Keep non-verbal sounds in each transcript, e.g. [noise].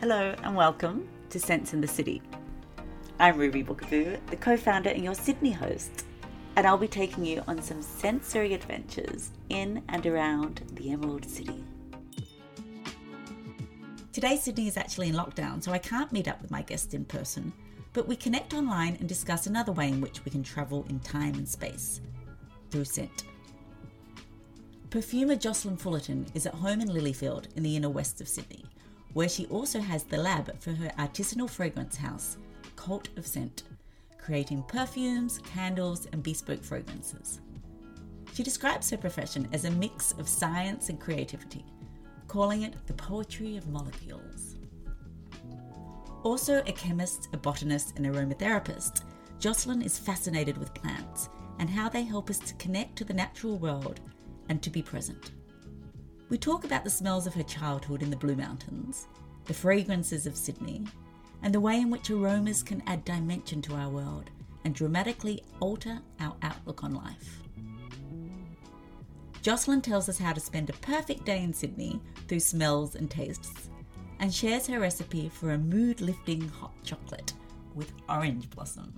Hello and welcome to Sense in the City. I'm Ruby Boukabou, the co founder and your Sydney host, and I'll be taking you on some sensory adventures in and around the Emerald City. Today, Sydney is actually in lockdown, so I can't meet up with my guests in person, but we connect online and discuss another way in which we can travel in time and space through scent. Perfumer Jocelyn Fullerton is at home in Lilyfield in the inner west of Sydney where she also has the lab for her artisanal fragrance house, Cult of Scent, creating perfumes, candles, and bespoke fragrances. She describes her profession as a mix of science and creativity, calling it the poetry of molecules. Also a chemist, a botanist, and aromatherapist, Jocelyn is fascinated with plants and how they help us to connect to the natural world and to be present. We talk about the smells of her childhood in the Blue Mountains, the fragrances of Sydney, and the way in which aromas can add dimension to our world and dramatically alter our outlook on life. Jocelyn tells us how to spend a perfect day in Sydney through smells and tastes, and shares her recipe for a mood lifting hot chocolate with orange blossom.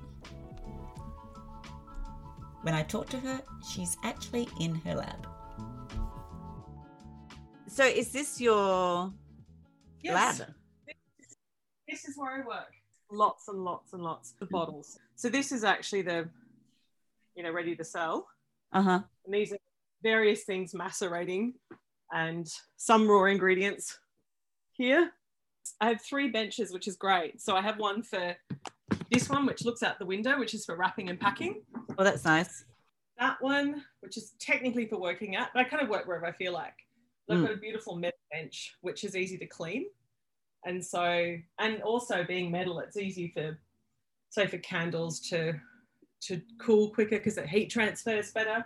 When I talk to her, she's actually in her lab. So is this your yes. lab? This is where I work. Lots and lots and lots of bottles. So this is actually the, you know, ready to sell. Uh huh. And these are various things macerating, and some raw ingredients here. I have three benches, which is great. So I have one for this one, which looks out the window, which is for wrapping and packing. Oh, that's nice. That one, which is technically for working at, but I kind of work wherever I feel like. They've mm. got a beautiful metal bench, which is easy to clean. And so, and also being metal, it's easy for, say, for candles to to cool quicker because the heat transfers better.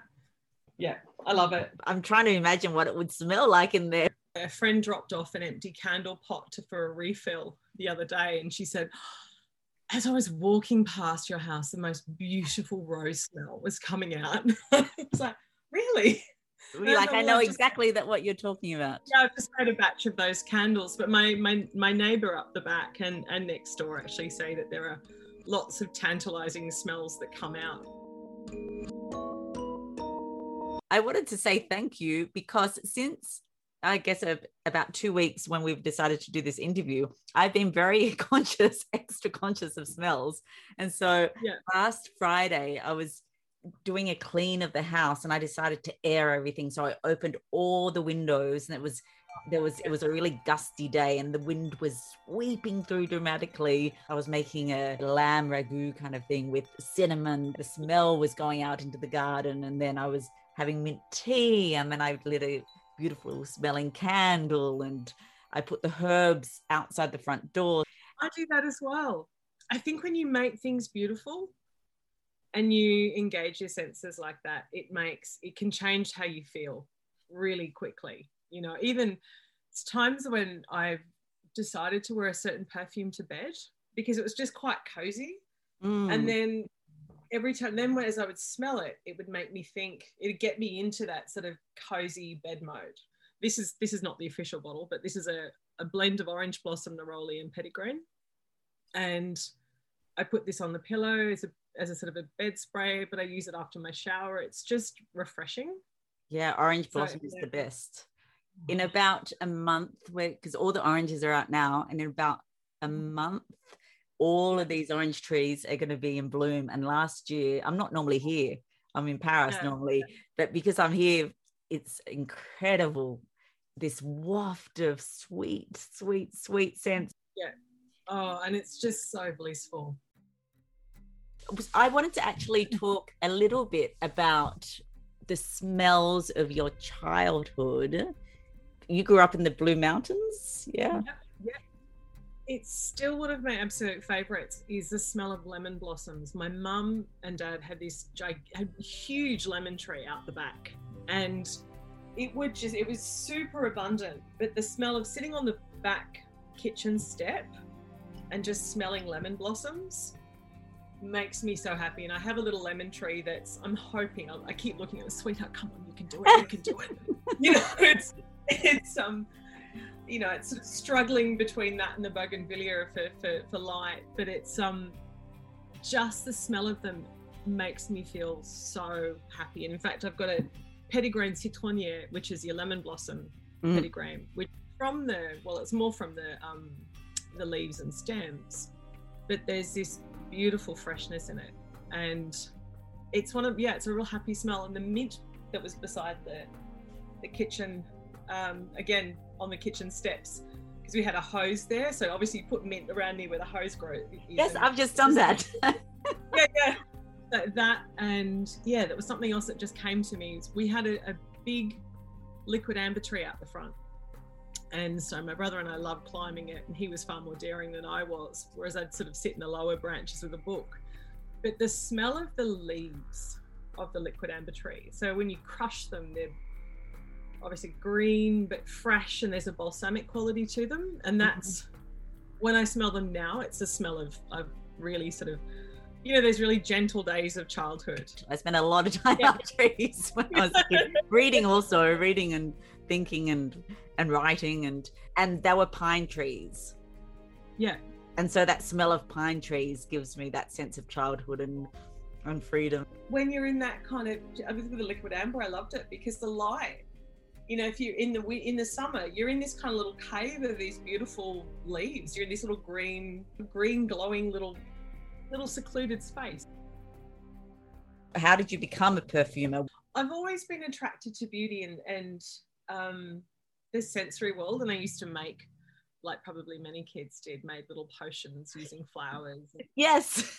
Yeah, I love it. I'm trying to imagine what it would smell like in there. A friend dropped off an empty candle pot to, for a refill the other day, and she said, as I was walking past your house, the most beautiful rose smell was coming out. [laughs] I was like, really? Like I know exactly that what you're talking about. Yeah, I've just made a batch of those candles, but my my my neighbor up the back and and next door actually say that there are lots of tantalizing smells that come out. I wanted to say thank you because since I guess about two weeks when we've decided to do this interview, I've been very [laughs] conscious, extra conscious of smells. And so yeah. last Friday, I was doing a clean of the house and I decided to air everything. So I opened all the windows and it was there was it was a really gusty day and the wind was sweeping through dramatically. I was making a lamb ragu kind of thing with cinnamon. The smell was going out into the garden and then I was having mint tea and then I lit a beautiful smelling candle and I put the herbs outside the front door. I do that as well. I think when you make things beautiful, and you engage your senses like that it makes it can change how you feel really quickly you know. Even it's times when i've decided to wear a certain perfume to bed because it was just quite cozy. Mm. and then every time then as i would smell it it would make me think it'd get me into that sort of cozy bed mode. This is this is not the official bottle but this is a, a blend of orange blossom neroli and petitgrain and i put this on the pillow as a as a sort of a bed spray, but I use it after my shower. It's just refreshing. Yeah, orange blossom so, is yeah. the best. Mm. In about a month, because all the oranges are out now, and in about a mm. month, all of these orange trees are going to be in bloom. And last year, I'm not normally here. I'm in Paris yeah. normally, but because I'm here, it's incredible. This waft of sweet, sweet, sweet scents. Yeah. Oh, and it's just so blissful. I wanted to actually [laughs] talk a little bit about the smells of your childhood. You grew up in the Blue Mountains, yeah? yeah, yeah. It's still one of my absolute favorites. Is the smell of lemon blossoms. My mum and dad had this had huge lemon tree out the back, and it would just it was super abundant. But the smell of sitting on the back kitchen step and just smelling lemon blossoms makes me so happy. And I have a little lemon tree that's, I'm hoping, I, keep looking at the sweetheart, come on, you can do it, you can do it. [laughs] you know, it's, it's, um, you know, it's struggling between that and the bougainvillea for, for, for light, but it's um just the smell of them makes me feel so happy. And in fact, I've got a petitgrain citronnier, which is your lemon blossom mm. petitgrain, which from the well, it's more from the um, the leaves and stems, but there's this beautiful freshness in it, and it's one of yeah, it's a real happy smell. And the mint that was beside the the kitchen, um, again on the kitchen steps, because we had a hose there. So obviously you put mint around me where the hose grows. Yes, I've just done that. [laughs] yeah, yeah. That, that, and yeah, that was something else that just came to me. We had a, a big liquid amber tree out the front. And so my brother and I loved climbing it, and he was far more daring than I was, whereas I'd sort of sit in the lower branches of the book. But the smell of the leaves of the liquid amber tree, so when you crush them, they're obviously green but fresh and there's a balsamic quality to them and mm-hmm. that's mm-hmm. when i smell them now it's a smell of, of really sort of you know those really gentle days of childhood i spent a lot of time yeah. up [laughs] trees when i was reading also reading and thinking and and writing and and there were pine trees. Yeah. And so that smell of pine trees gives me that sense of childhood and and freedom. When you're in that kind of I was with the liquid amber i loved it because the light you know if you're in the in the summer you're in this kind of little cave of these beautiful leaves. You're in this little green green glowing little little secluded space. How did you become a perfumer? I've always been attracted to beauty and and um, the sensory world and i used to make like probably many kids did made little potions using flowers yes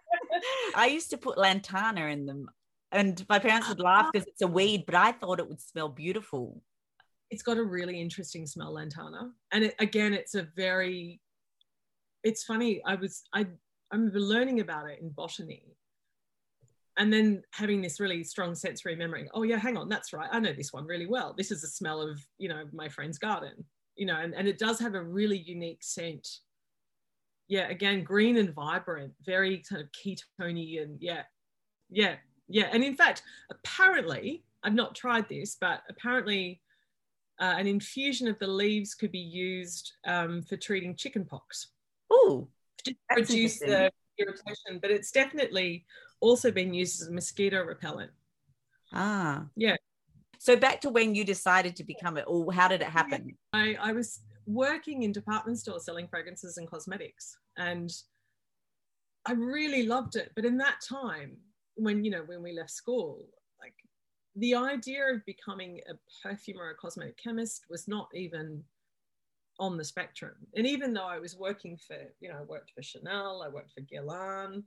[laughs] i used to put lantana in them and my parents would laugh because it's a weed, but I thought it would smell beautiful. It's got a really interesting smell, lantana. And it, again, it's a very, it's funny. I was, I, I remember learning about it in botany and then having this really strong sensory memory. Oh yeah, hang on, that's right. I know this one really well. This is the smell of, you know, my friend's garden, you know, and, and it does have a really unique scent. Yeah, again, green and vibrant, very kind of ketony and yeah, yeah, yeah, and in fact, apparently, I've not tried this, but apparently, uh, an infusion of the leaves could be used um, for treating chickenpox. Oh, to reduce the irritation, but it's definitely also been used as a mosquito repellent. Ah, yeah. So back to when you decided to become it, or how did it happen? I, I was working in department stores selling fragrances and cosmetics, and I really loved it. But in that time, when you know when we left school like the idea of becoming a perfumer or a cosmetic chemist was not even on the spectrum and even though i was working for you know i worked for chanel i worked for guerlain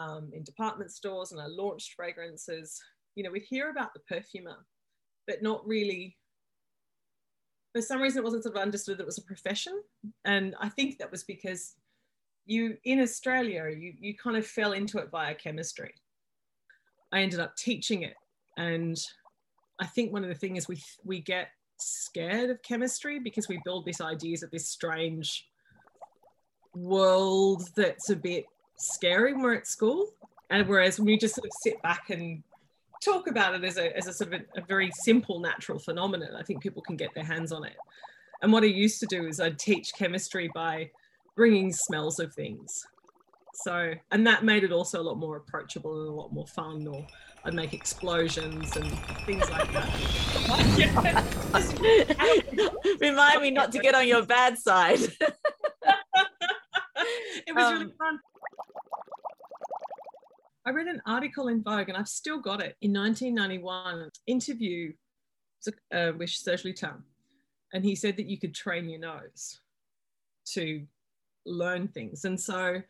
um, in department stores and i launched fragrances. You know we'd hear about the perfumer but not really for some reason it wasn't sort of understood that it was a profession. And i think that was because you in australia you, you kind of fell into it via chemistry. I ended up teaching it. And I think one of the things we we get scared of chemistry because we build these ideas of this strange world that's a bit scary when we're at school. And whereas we just sort of sit back and talk about it as a, as a sort of a, a very simple natural phenomenon, I think people can get their hands on it. And what I used to do is I'd teach chemistry by bringing smells of things. So, and that made it also a lot more approachable and a lot more fun. Or I'd make explosions and things like that. [laughs] Remind me not to get on your bad side. [laughs] it was um, really fun. I read an article in Vogue, and I've still got it in 1991. Interview uh, with Serge Lutens, and he said that you could train your nose to learn things, and so I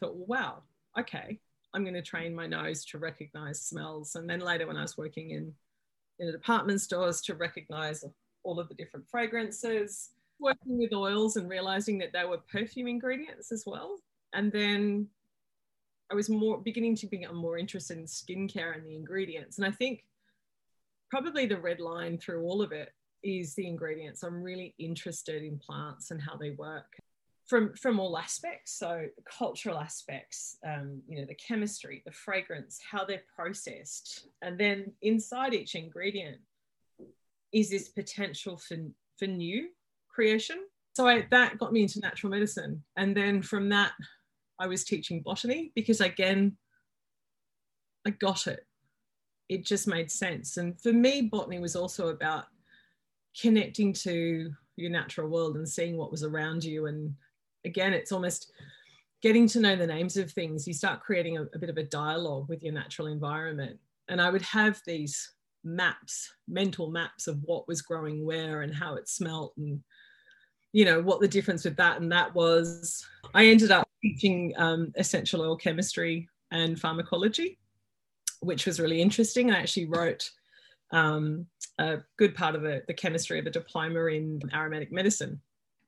thought, wow, okay, I'm going to train my nose to recognize smells. And then later, when I was working in, in department stores, to recognize all of the different fragrances, working with oils and realizing that they were perfume ingredients as well. And then I was more beginning to become more interested in skincare and the ingredients. And I think probably the red line through all of it is the ingredients. I'm really interested in plants and how they work from from all aspects so cultural aspects um, you know the chemistry the fragrance how they're processed and then inside each ingredient is this potential for for new creation. So I, that got me into natural medicine. And then from that, I was teaching botany because, again, I got it. It just made sense. And for me, botany was also about connecting to your natural world and seeing what was around you. And again, it's almost getting to know the names of things. You start creating a, a bit of a dialogue with your natural environment. And I would have these maps, mental maps of what was growing where and how it smelt and you know what the difference with that and that was. I ended up teaching um, essential oil chemistry and pharmacology, which was really interesting. I actually wrote um, a good part of the, the chemistry of a diploma in aromatic medicine.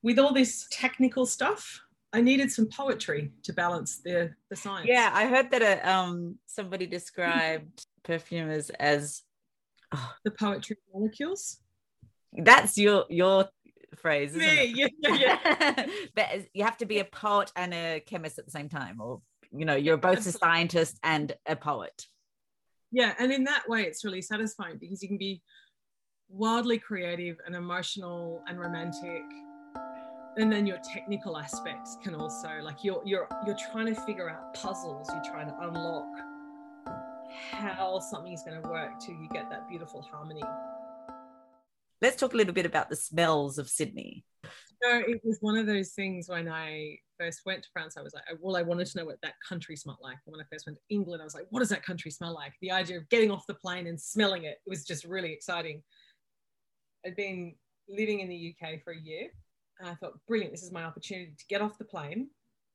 With all this technical stuff, I needed some poetry to balance the, the science. Yeah, I heard that a, um, somebody described perfumers as oh, the poetry molecules. That's your your phrase, Me? Yeah, yeah, yeah. [laughs] but you have to be a poet and a chemist at the same time, or you know, you're both a scientist and a poet. Yeah, and in that way, it's really satisfying because you can be wildly creative and emotional and romantic and then your technical aspects can also like you're you're you're trying to figure out puzzles you're trying to unlock how something's going to work till you get that beautiful harmony let's talk a little bit about the smells of sydney no it was one of those things when i first went to france i was like well i wanted to know what that country smelled like and when i first went to england i was like what does that country smell like the idea of getting off the plane and smelling it, it was just really exciting I'd been living in the UK for a year. And I thought, brilliant, this is my opportunity to get off the plane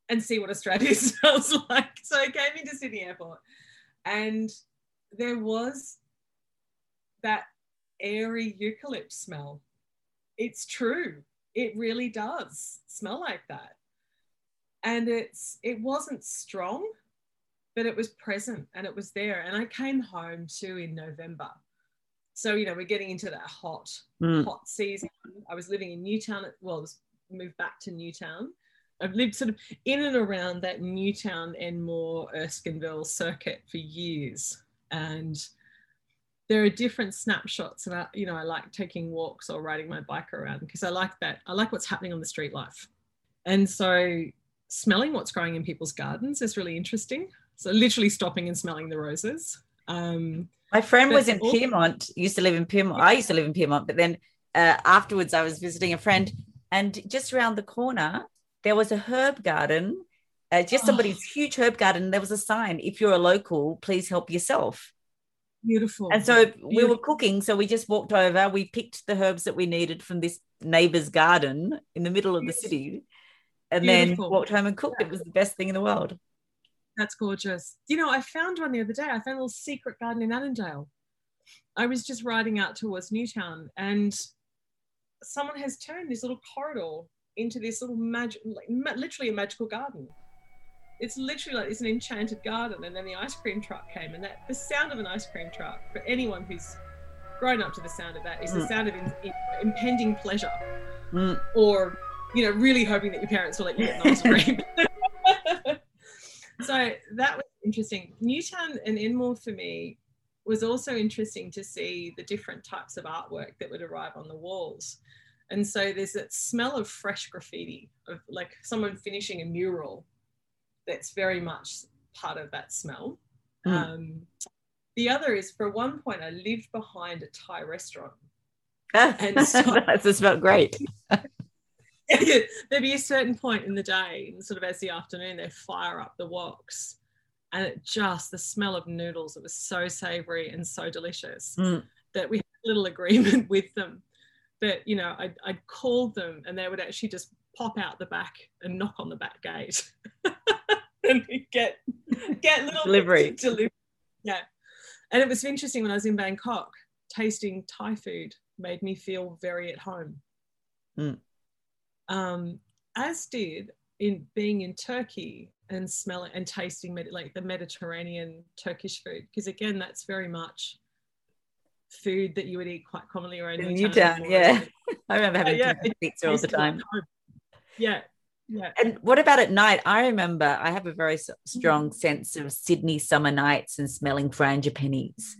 and see what Australia [laughs] smells like. So I came into Sydney Airport and there was that airy eucalypt smell. It's true. It really does smell like that. And it's it wasn't strong, but it was present and it was there. And I came home too in November so you know we're getting into that hot mm. hot season i was living in newtown well i was moved back to newtown i've lived sort of in and around that newtown and more erskineville circuit for years and there are different snapshots I, you know i like taking walks or riding my bike around because i like that i like what's happening on the street life and so smelling what's growing in people's gardens is really interesting so literally stopping and smelling the roses um, my friend was in Pyrmont, used to live in Pyrmont. I used to live in Pyrmont, but then uh, afterwards I was visiting a friend, and just around the corner there was a herb garden, uh, just somebody's oh. huge herb garden. There was a sign: "If you're a local, please help yourself." Beautiful. And so Beautiful. we were cooking, so we just walked over. We picked the herbs that we needed from this neighbor's garden in the middle of the city, and Beautiful. then walked home and cooked. Yeah. It was the best thing in the world. That's gorgeous. You know, I found one the other day. I found a little secret garden in Annandale. I was just riding out towards Newtown and someone has turned this little corridor into this little magic, literally a magical garden. It's literally like it's an enchanted garden. And then the ice cream truck came, and that the sound of an ice cream truck for anyone who's grown up to the sound of that is mm. the sound of in, in, impending pleasure, mm. or you know, really hoping that your parents will let you get an ice [laughs] cream. [laughs] so that was interesting. Newtown and Enmore for me was also interesting to see the different types of artwork that would arrive on the walls. And so there's that smell of fresh graffiti, of like someone finishing a mural that's very much part of that smell. Mm. Um, the other is for one point, I lived behind a Thai restaurant. and [laughs] so, that's smelled great. [laughs] there'd be a certain point in the day, sort of as the afternoon, they fire up the woks. And it just, the smell of noodles, it was so savory and so delicious mm. that we had a little agreement [laughs] with them that, you know, I'd, I'd call them and they would actually just pop out the back and knock on the back gate [laughs] and get, get little delivery. delivery. Yeah. And it was interesting when I was in Bangkok, tasting Thai food made me feel very at home. Mm um, as did in being in Turkey and smelling and tasting med- like the Mediterranean Turkish food, because again, that's very much food that you would eat quite commonly around Newtown. Yeah, [laughs] I remember having yeah. pizza all the time. Yeah. Yeah. And what about at night? I remember I have a very strong mm. sense of Sydney summer nights and smelling frangipanis,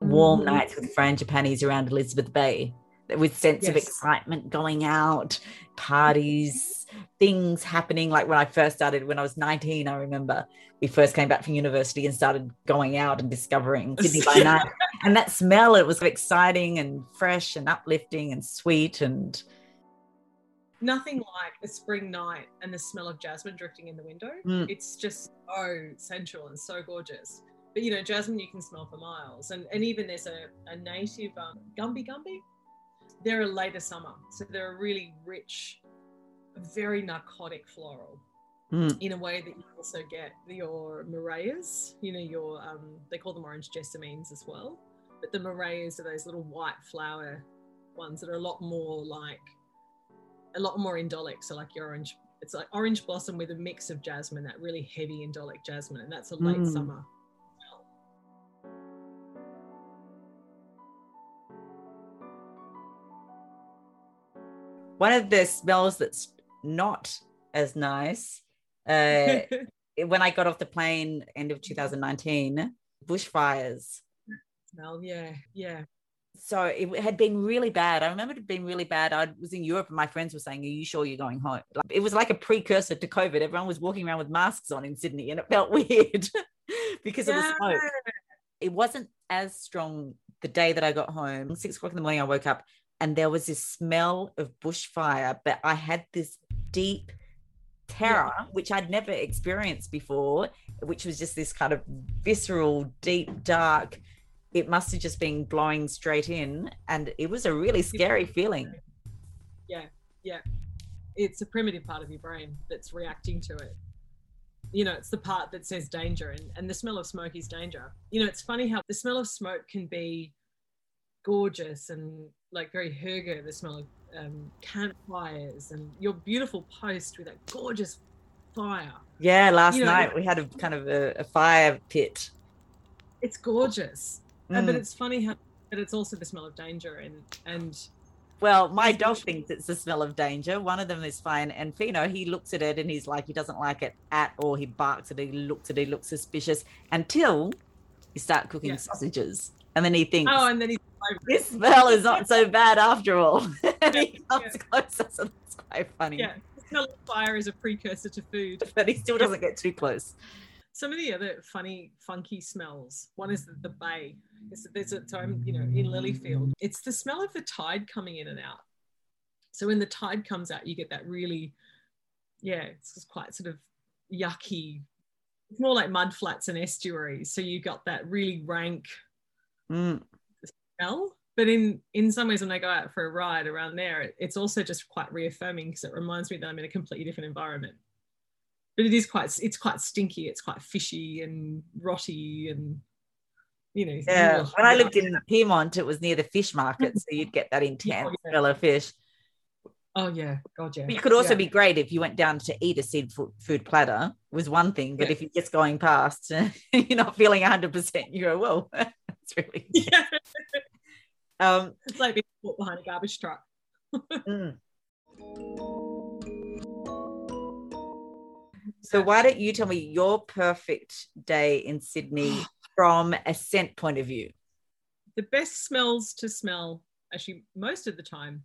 warm mm. nights with frangipanis around Elizabeth Bay with sense of excitement going out, parties, things happening. Like when I first started, when I was 19, I remember we first came back from university and started going out and discovering [laughs] Sydney by night. And that smell, it was exciting and fresh and uplifting and sweet. And Nothing like a spring night and the smell of jasmine drifting in the window. Mm. It's just so sensual and so gorgeous. But you know, jasmine you can smell for miles. And and even there's a, a native um, Gumby Gumby. They're a later summer. So they're a really rich, very narcotic floral. Mm. in a way that you also get your murrayas, you know, your um, they call them orange jessamines as well. But the murrayas are those little white flower ones that are a lot more like a lot more indolic. So like your orange, it's like orange blossom with a mix of jasmine, that really heavy indolic jasmine, and that's a late Mm. summer. one of the smells that's not as nice uh, [laughs] when I got off the plane end of 2019, bushfires. Smell, yeah, yeah. So it had been really bad. I remember it had been really bad. I was in Europe and my friends were saying, Are you sure you're going home? Like, it was like a precursor to COVID. Everyone was walking around with masks on in Sydney and it [laughs] felt weird [laughs] because of the smoke. It wasn't as strong the day that I got home. Six o'clock in the morning, I woke up and there was this smell of bushfire, but I had this deep terror, which I'd never experienced before, which was just this kind of visceral, deep, dark. It must have just been blowing straight in. And it was a really scary feeling. Yeah, yeah. It's a primitive part of your brain that's reacting to it. You know, it's the part that says danger, and, and the smell of smoke is danger. You know, it's funny how the smell of smoke can be gorgeous and like very hygge, the smell of um, campfires and your beautiful post with that gorgeous fire. Yeah, last You know, night we had a kind of a, a fire pit. It's gorgeous. Uh, but Mm. it's funny how, but it's also the smell of danger and, and Well, my dog thinks it's the smell of danger. One of them is fine. And Fino, he looks at it and he's like, he doesn't like it at all. He barks at it, he looks at it, he looks suspicious until you start cooking Yeah. sausages. And then he thinks, oh, and then he's this smell is not so [laughs] bad after all. [laughs] and he Yeah, comes closer. So that's quite funny. yeah, the smell of fire is a precursor to food. But he still doesn't get too close. Some of the other funny, funky smells. One is the, the bay. It's, there's a time, you know, in Lilyfield. It's the smell of the tide coming in and out. So when the tide comes out, you get that really, yeah, it's just quite sort of yucky. It's more like mud flats and estuaries. So you got that really rank Mm. smell. But in in some ways, when I go out for a ride around there, it- it's also just quite reaffirming because it reminds me that I'm in a completely different environment. But it is quite it's quite stinky. It's quite fishy and rotty and you know. Yeah. When I lived in Pyrmont, it was near the fish market. So you'd get that [laughs] intense yeah. smell of fish. Oh yeah, God yeah. But you could also Yeah. be great if you went down to eat a seafood food platter was one thing, but Yeah. if you're just going past, [laughs] you're not feeling 100%, you go, well [laughs] that's really. Yeah. Um, It's like being caught behind a garbage truck. mm. So why don't you tell me your perfect day in Sydney [sighs] from a scent point of view? the best smells to smell, actually, most of the time,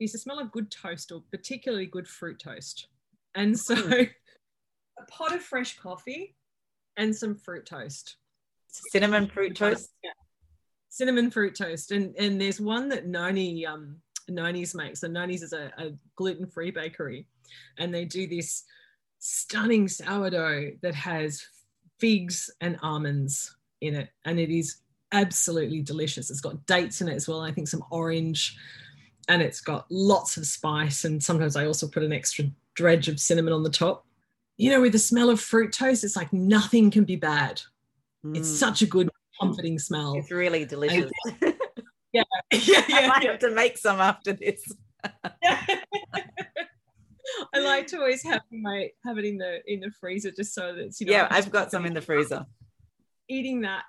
is the smell of good toast or particularly good fruit toast. And so, Mm. [laughs] a pot of fresh coffee and some fruit toast. Cinnamon fruit toast. Yeah. Cinnamon fruit toast. And and there's one that Noni um Noni's makes. So Noni's is a, a gluten-free bakery. And they do this stunning sourdough that has figs and almonds in it. And it is absolutely delicious. It's got dates in it as well. I think some orange. And it's got lots of spice. And sometimes I also put an extra dredge of cinnamon on the top. You know, with the smell of fruit toast, it's like nothing can be bad. It's Mm, such a good, comforting smell. it's really delicious. [laughs] yeah, I [laughs] yeah, I might yeah. have to make some after this. [laughs] [laughs] I like to always have my have it in the in the freezer just so that you know yeah, I've got some in the freezer. eating that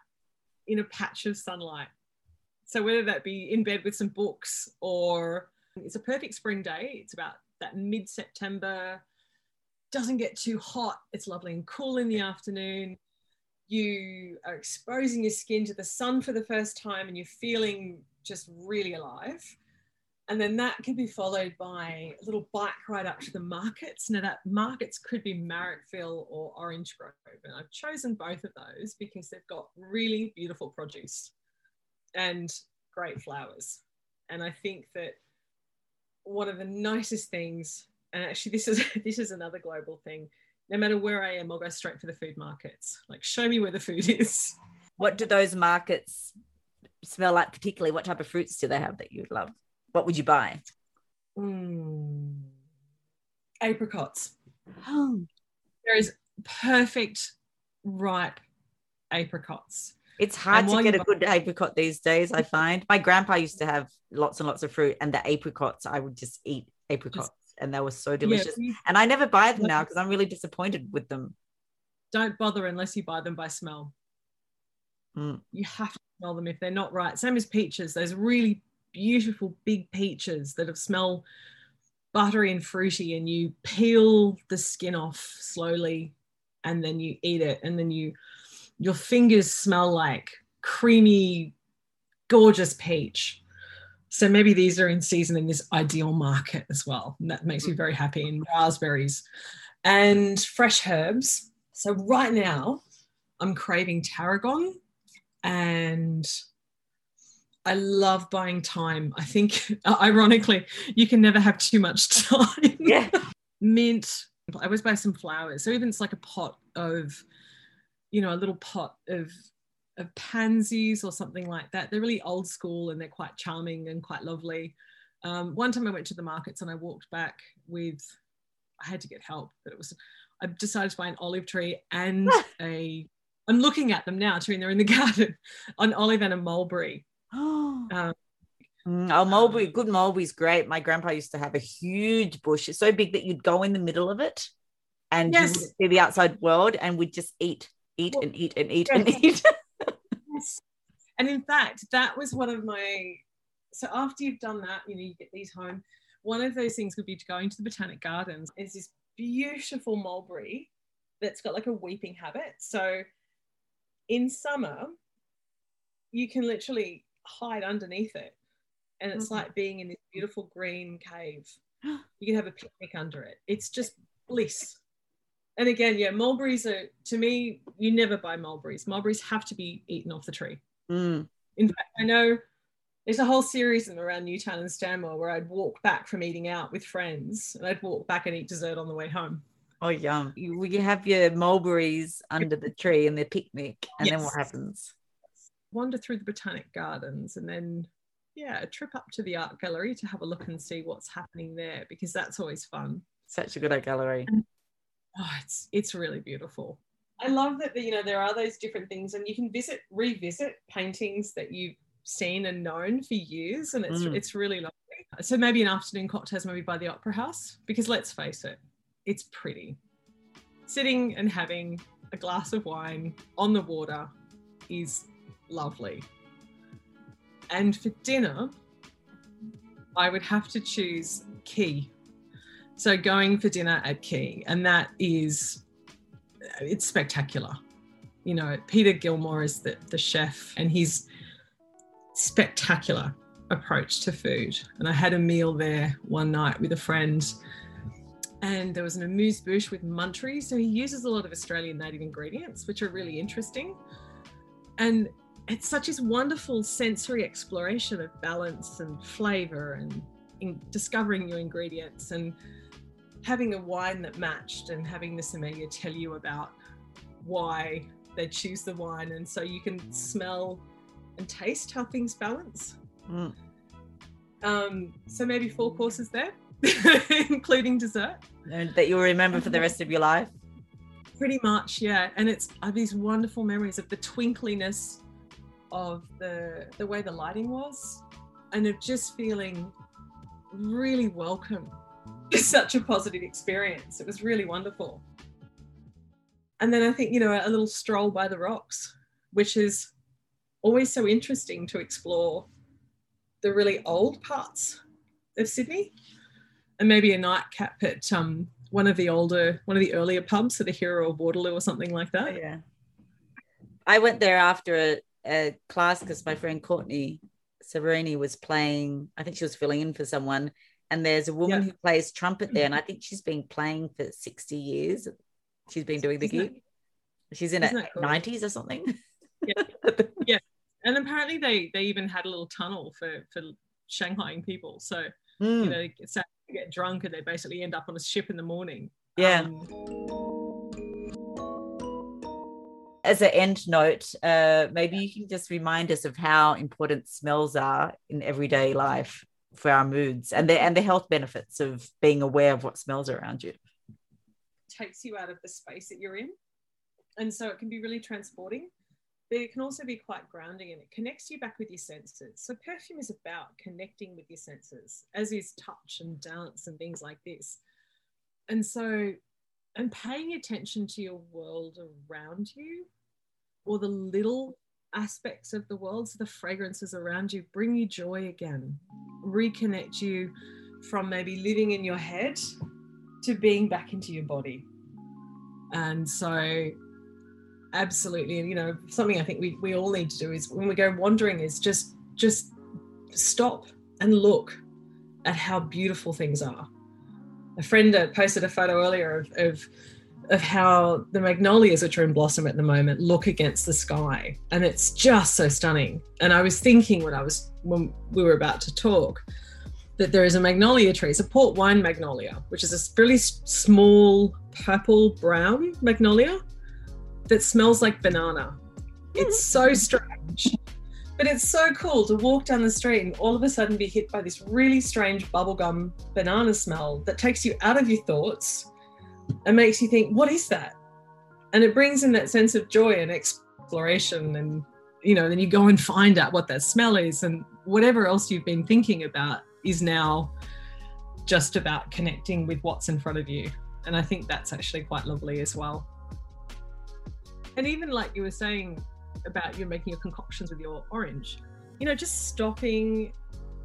in a patch of sunlight. So whether that be in bed with some books or it's a perfect spring day. It's about that mid September. Doesn't get too hot. It's lovely and cool in the afternoon. You are exposing your skin to the sun for the first time and you're feeling just really alive. And then that can be followed by a little bike ride up to the markets. Now, that markets could be Marrickville or Orange Grove. And I've chosen both of those because they've got really beautiful produce and great flowers. And I think that one of the nicest things, and actually this is [laughs] this is another global thing, no matter where I am, I'll go straight for the food markets. Like show me where the food [laughs] is. What do those markets smell like particularly? What type of fruits do they have that you'd love? What would you buy? Mm. Apricots. Oh. There is perfect ripe apricots. It's hard And to get a you good apricot these days, I find. My grandpa used to have lots and lots of fruit, and the apricots, I would just eat apricots, and they were so delicious. Yeah, And I never buy them now because I'm really disappointed with them. don't bother unless you buy them by smell. Mm. You have to smell them if they're not right. Same as peaches. Those really beautiful big peaches that have smell buttery and fruity, and you peel the skin off slowly, and then you eat it, and then you your fingers smell like creamy, gorgeous peach. So maybe these are in season in this ideal market as well. And that makes me very happy. And raspberries and fresh herbs. So right now, I'm craving tarragon and I love buying time. I think, [laughs] ironically, you can never have too much [laughs] time. Yeah. Mint. I always buy some flowers. So even it's like a pot of, you know, a little pot of of pansies or something like that. They're really old school and they're quite charming and quite lovely. Um, one time I went to the markets and I walked back with, I had to get help, but it was, I decided to buy an olive tree and [laughs] a, I'm looking at them now too, and they're in the garden, an olive and a mulberry. Oh, [gasps] Um, oh mulberry, good mulberry's great. My grandpa used to have a huge bush. It's so big that you'd go in the middle of it and Yes. see the outside world and we'd just eat, eat and eat and eat and eat. [laughs] Yes. And in fact, that was one of my. So after you've done that, you know, you get these home. One of those things would be to go into the Botanic Gardens. It's this beautiful mulberry that's got like a weeping habit. So in summer, you can literally hide underneath it. And it's Mhm. like being in this beautiful green cave. [gasps] You can have a picnic under it. It's just bliss. And again, yeah, mulberries are to me, you never buy mulberries. Mulberries have to be eaten off the tree. Mm. In fact, I know there's a whole series of them around Newtown and Stanmore where I'd walk back from eating out with friends and I'd walk back and eat dessert on the way home. Oh, yum. You, you have your mulberries under the tree and the picnic. And then what happens? Wander through the Botanic Gardens and then, yeah, a trip up to the art gallery to have a look and see what's happening there because that's always fun. Such a good art gallery. Oh, it's it's really beautiful. I love that you know there are those different things, and you can visit, revisit paintings that you've seen and known for years, and it's Mm. it's really lovely. So maybe an afternoon cocktails, maybe by the Opera House, because let's face it, it's pretty. Sitting and having a glass of wine on the water is lovely. And for dinner, I would have to choose Quay. So going for dinner at Quay, and that is it's spectacular. You know, Peter Gilmore is the, the chef, and his spectacular approach to food. And I had a meal there one night with a friend, and there was an amuse bouche with muntry. So he uses a lot of Australian native ingredients, which are really interesting. And it's such this wonderful sensory exploration of balance and flavor and in discovering new ingredients and having a wine that matched and having the sommelier tell you about why they choose the wine. And so you can smell and taste how things balance. Mm. um, so maybe four courses there [laughs] including dessert. And that you'll remember for the rest of your life. pretty much yeah. And it's I have these wonderful memories of the twinkliness of the the way the lighting was and of just feeling really welcome [laughs] it's such a positive experience it was really wonderful and then i think you know a little stroll by the rocks which is always so interesting to explore the really old parts of sydney and maybe a nightcap at um, one of the older, one of the earlier pubs at the Hero of Waterloo or something like that. yeah. I went there after a, a class because my friend Courtney Severini was playing, I think she was filling in for someone, and there's a woman who plays trumpet there, and I think she's been playing for 60 years. She's been doing the Isn't gig. She's in her cool? 90s or something. Yeah. [laughs] yeah. And apparently they they even had a little tunnel for for Shanghaiing people. So Mm, you know, get, they get drunk and they basically end up on a ship in the morning. yeah. Um, As an end note, uh, maybe you can just remind us of how important smells are in everyday life for our moods and the and the health benefits of being aware of what smells around you. takes you out of the space that you're in. And so it can be really transporting, but it can also be quite grounding and it connects you back with your senses. So perfume is about connecting with your senses, as is touch and dance and things like this. And so, and paying attention to your world around you or the little aspects of the world, so the fragrances around you, bring you joy again, reconnect you from maybe living in your head to being back into your body. And so, absolutely, you know, something I think we, we all need to do is when we go wandering is just just stop and look at how beautiful things are. A friend posted a photo earlier of, of of how the magnolias which are in blossom at the moment look against the sky and it's just so stunning and i was thinking when i was when we were about to talk that there is a magnolia tree. It's a port wine magnolia, which is a really small purple brown magnolia that smells like banana. It's so mm. strange, but it's so cool to walk down the street and all of a sudden be hit by this really strange bubblegum banana smell that takes you out of your thoughts and makes you think, what is that? And it brings in that sense of joy and exploration and you know, then you go and find out what that smell is and whatever else you've been thinking about is now just about connecting with what's in front of you. And I think that's actually quite lovely as well. And even like you were saying about you making your concoctions with your orange, you know, just stopping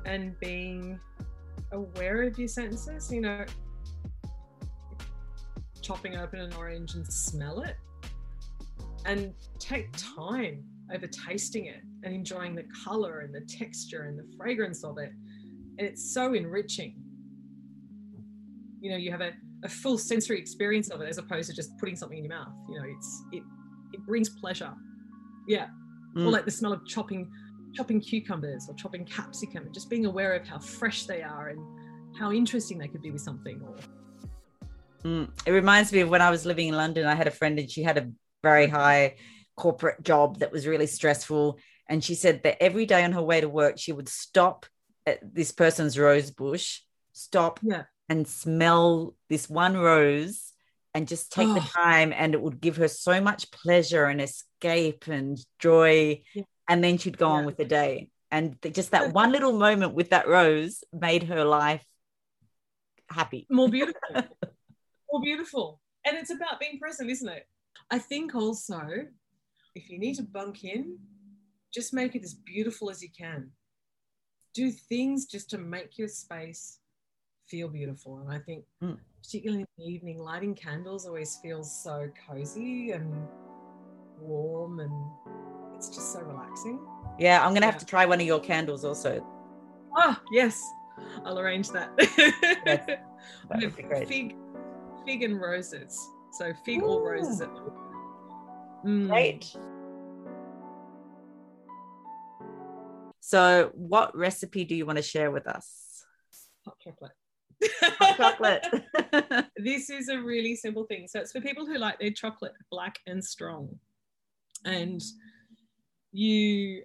and being aware of your senses, you know, chopping open an orange and smell it. And take time over tasting it and enjoying the color and the texture and the fragrance of it. And it's so enriching. You know you have a, a full sensory experience of it as opposed to just putting something in your mouth. You know it's it it brings pleasure yeah Mm. or like the smell of chopping chopping cucumbers or chopping capsicum and just being aware of how fresh they are and how interesting they could be with something or Mm. It reminds me of when I was living in London. I had a friend and she had a very high corporate job that was really stressful. And she said that every day on her way to work, she would stop at this person's rose bush, stop yeah and smell this one rose and just take the Oh. time. And it would give her so much pleasure and escape and joy. Yeah. And then she'd go on with the day. And just that one little moment with that rose made her life happy. more [laughs] beautiful more beautiful and it's about being present isn't it i think also if you need to bunk in just make it as beautiful as you can do things just to make your space feel beautiful and i think Mm. Particularly in the evening lighting candles always feels so cozy and warm and it's just so relaxing Yeah, I'm gonna have Yeah. to try one of your candles also. ah yes i'll arrange that [laughs] That be great. Fig, fig and roses. So fig or roses Ooh. at the. Mm. Great. So, what recipe do you want to share with us? Hot chocolate. Hot chocolate. [laughs] [laughs] this is a really simple thing. So it's for people who like their chocolate black and strong. And you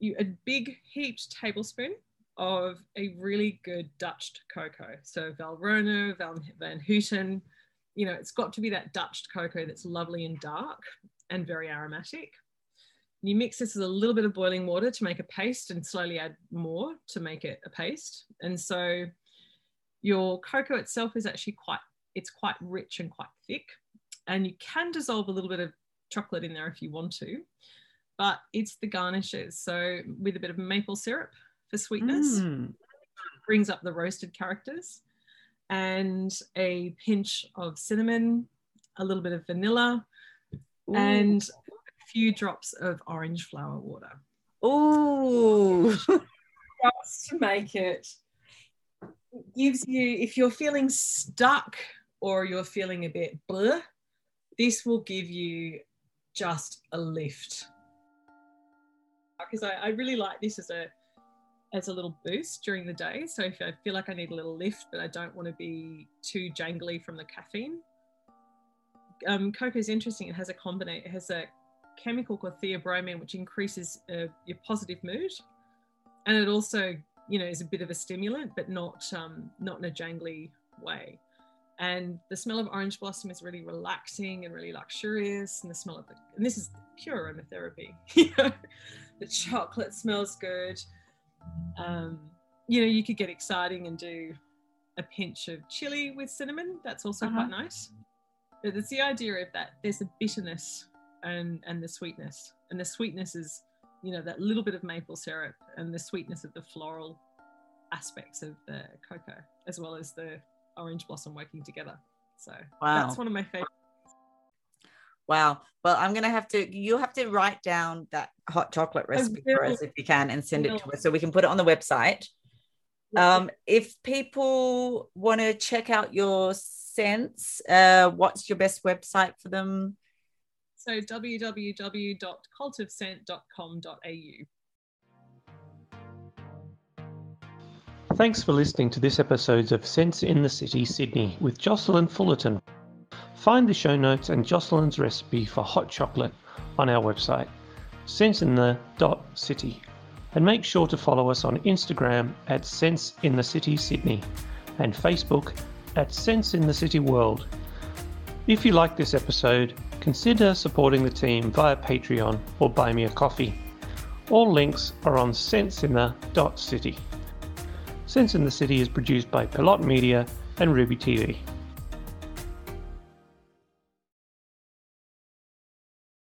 you a big heaped tablespoon of a really good Dutched cocoa. So Valrhona, Van, Van Houten, you know, it's got to be that Dutched cocoa that's lovely and dark and very aromatic. You mix this with a little bit of boiling water to make a paste and slowly add more to make it a paste. And so your cocoa itself is actually quite, it's quite rich and quite thick. And you can dissolve a little bit of chocolate in there if you want to, but it's the garnishes. So with a bit of maple syrup for sweetness, Mm. brings up the roasted characters, and a pinch of cinnamon, a little bit of vanilla, Ooh. and a few drops of orange flower water. Oh, just [laughs] to make it gives you if you're feeling stuck or you're feeling a bit bleh, this will give you just a lift. Because I, I really like this as a as a little boost during the day. So if I feel like I need a little lift, but I don't want to be too jangly from the caffeine. Um, cocoa is interesting. It has a combination. It has a chemical called theobromine, which increases uh, your positive mood, and it also, you know, is a bit of a stimulant, but not um, not in a jangly way. And the smell of orange blossom is really relaxing and really luxurious. And the smell of the, and this is pure aromatherapy. [laughs] the chocolate smells good. Um, you know, you could get exciting and do a pinch of chili with cinnamon. That's also uh-huh. quite nice. But it's the idea of that there's a bitterness and and the sweetness, and the sweetness is you know that little bit of maple syrup and the sweetness of the floral aspects of the cocoa, as well as the orange blossom working together. So wow. that's one of my favorites. Wow. Well, I'm going to have to, You'll have to write down that hot chocolate recipe for us if you can and send it to us so we can put it on the website. Um, if people want to check out your scents, uh, what's your best website for them? So www.cultivescent.com.au. Thanks for listening to this episode of Scents in the City, Sydney with Jocelyn Fullerton. Find the show notes and Jocelyn's recipe for hot chocolate on our website, scentsinthe.city. And make sure to follow us on Instagram at Scents in the City Sydney and Facebook at Scents in the City World. If you like this episode, consider supporting the team via Patreon or Buy Me a Coffee. All links are on scentsinthe.city. Scents in the City is produced by Pilot Media and Ruby TV.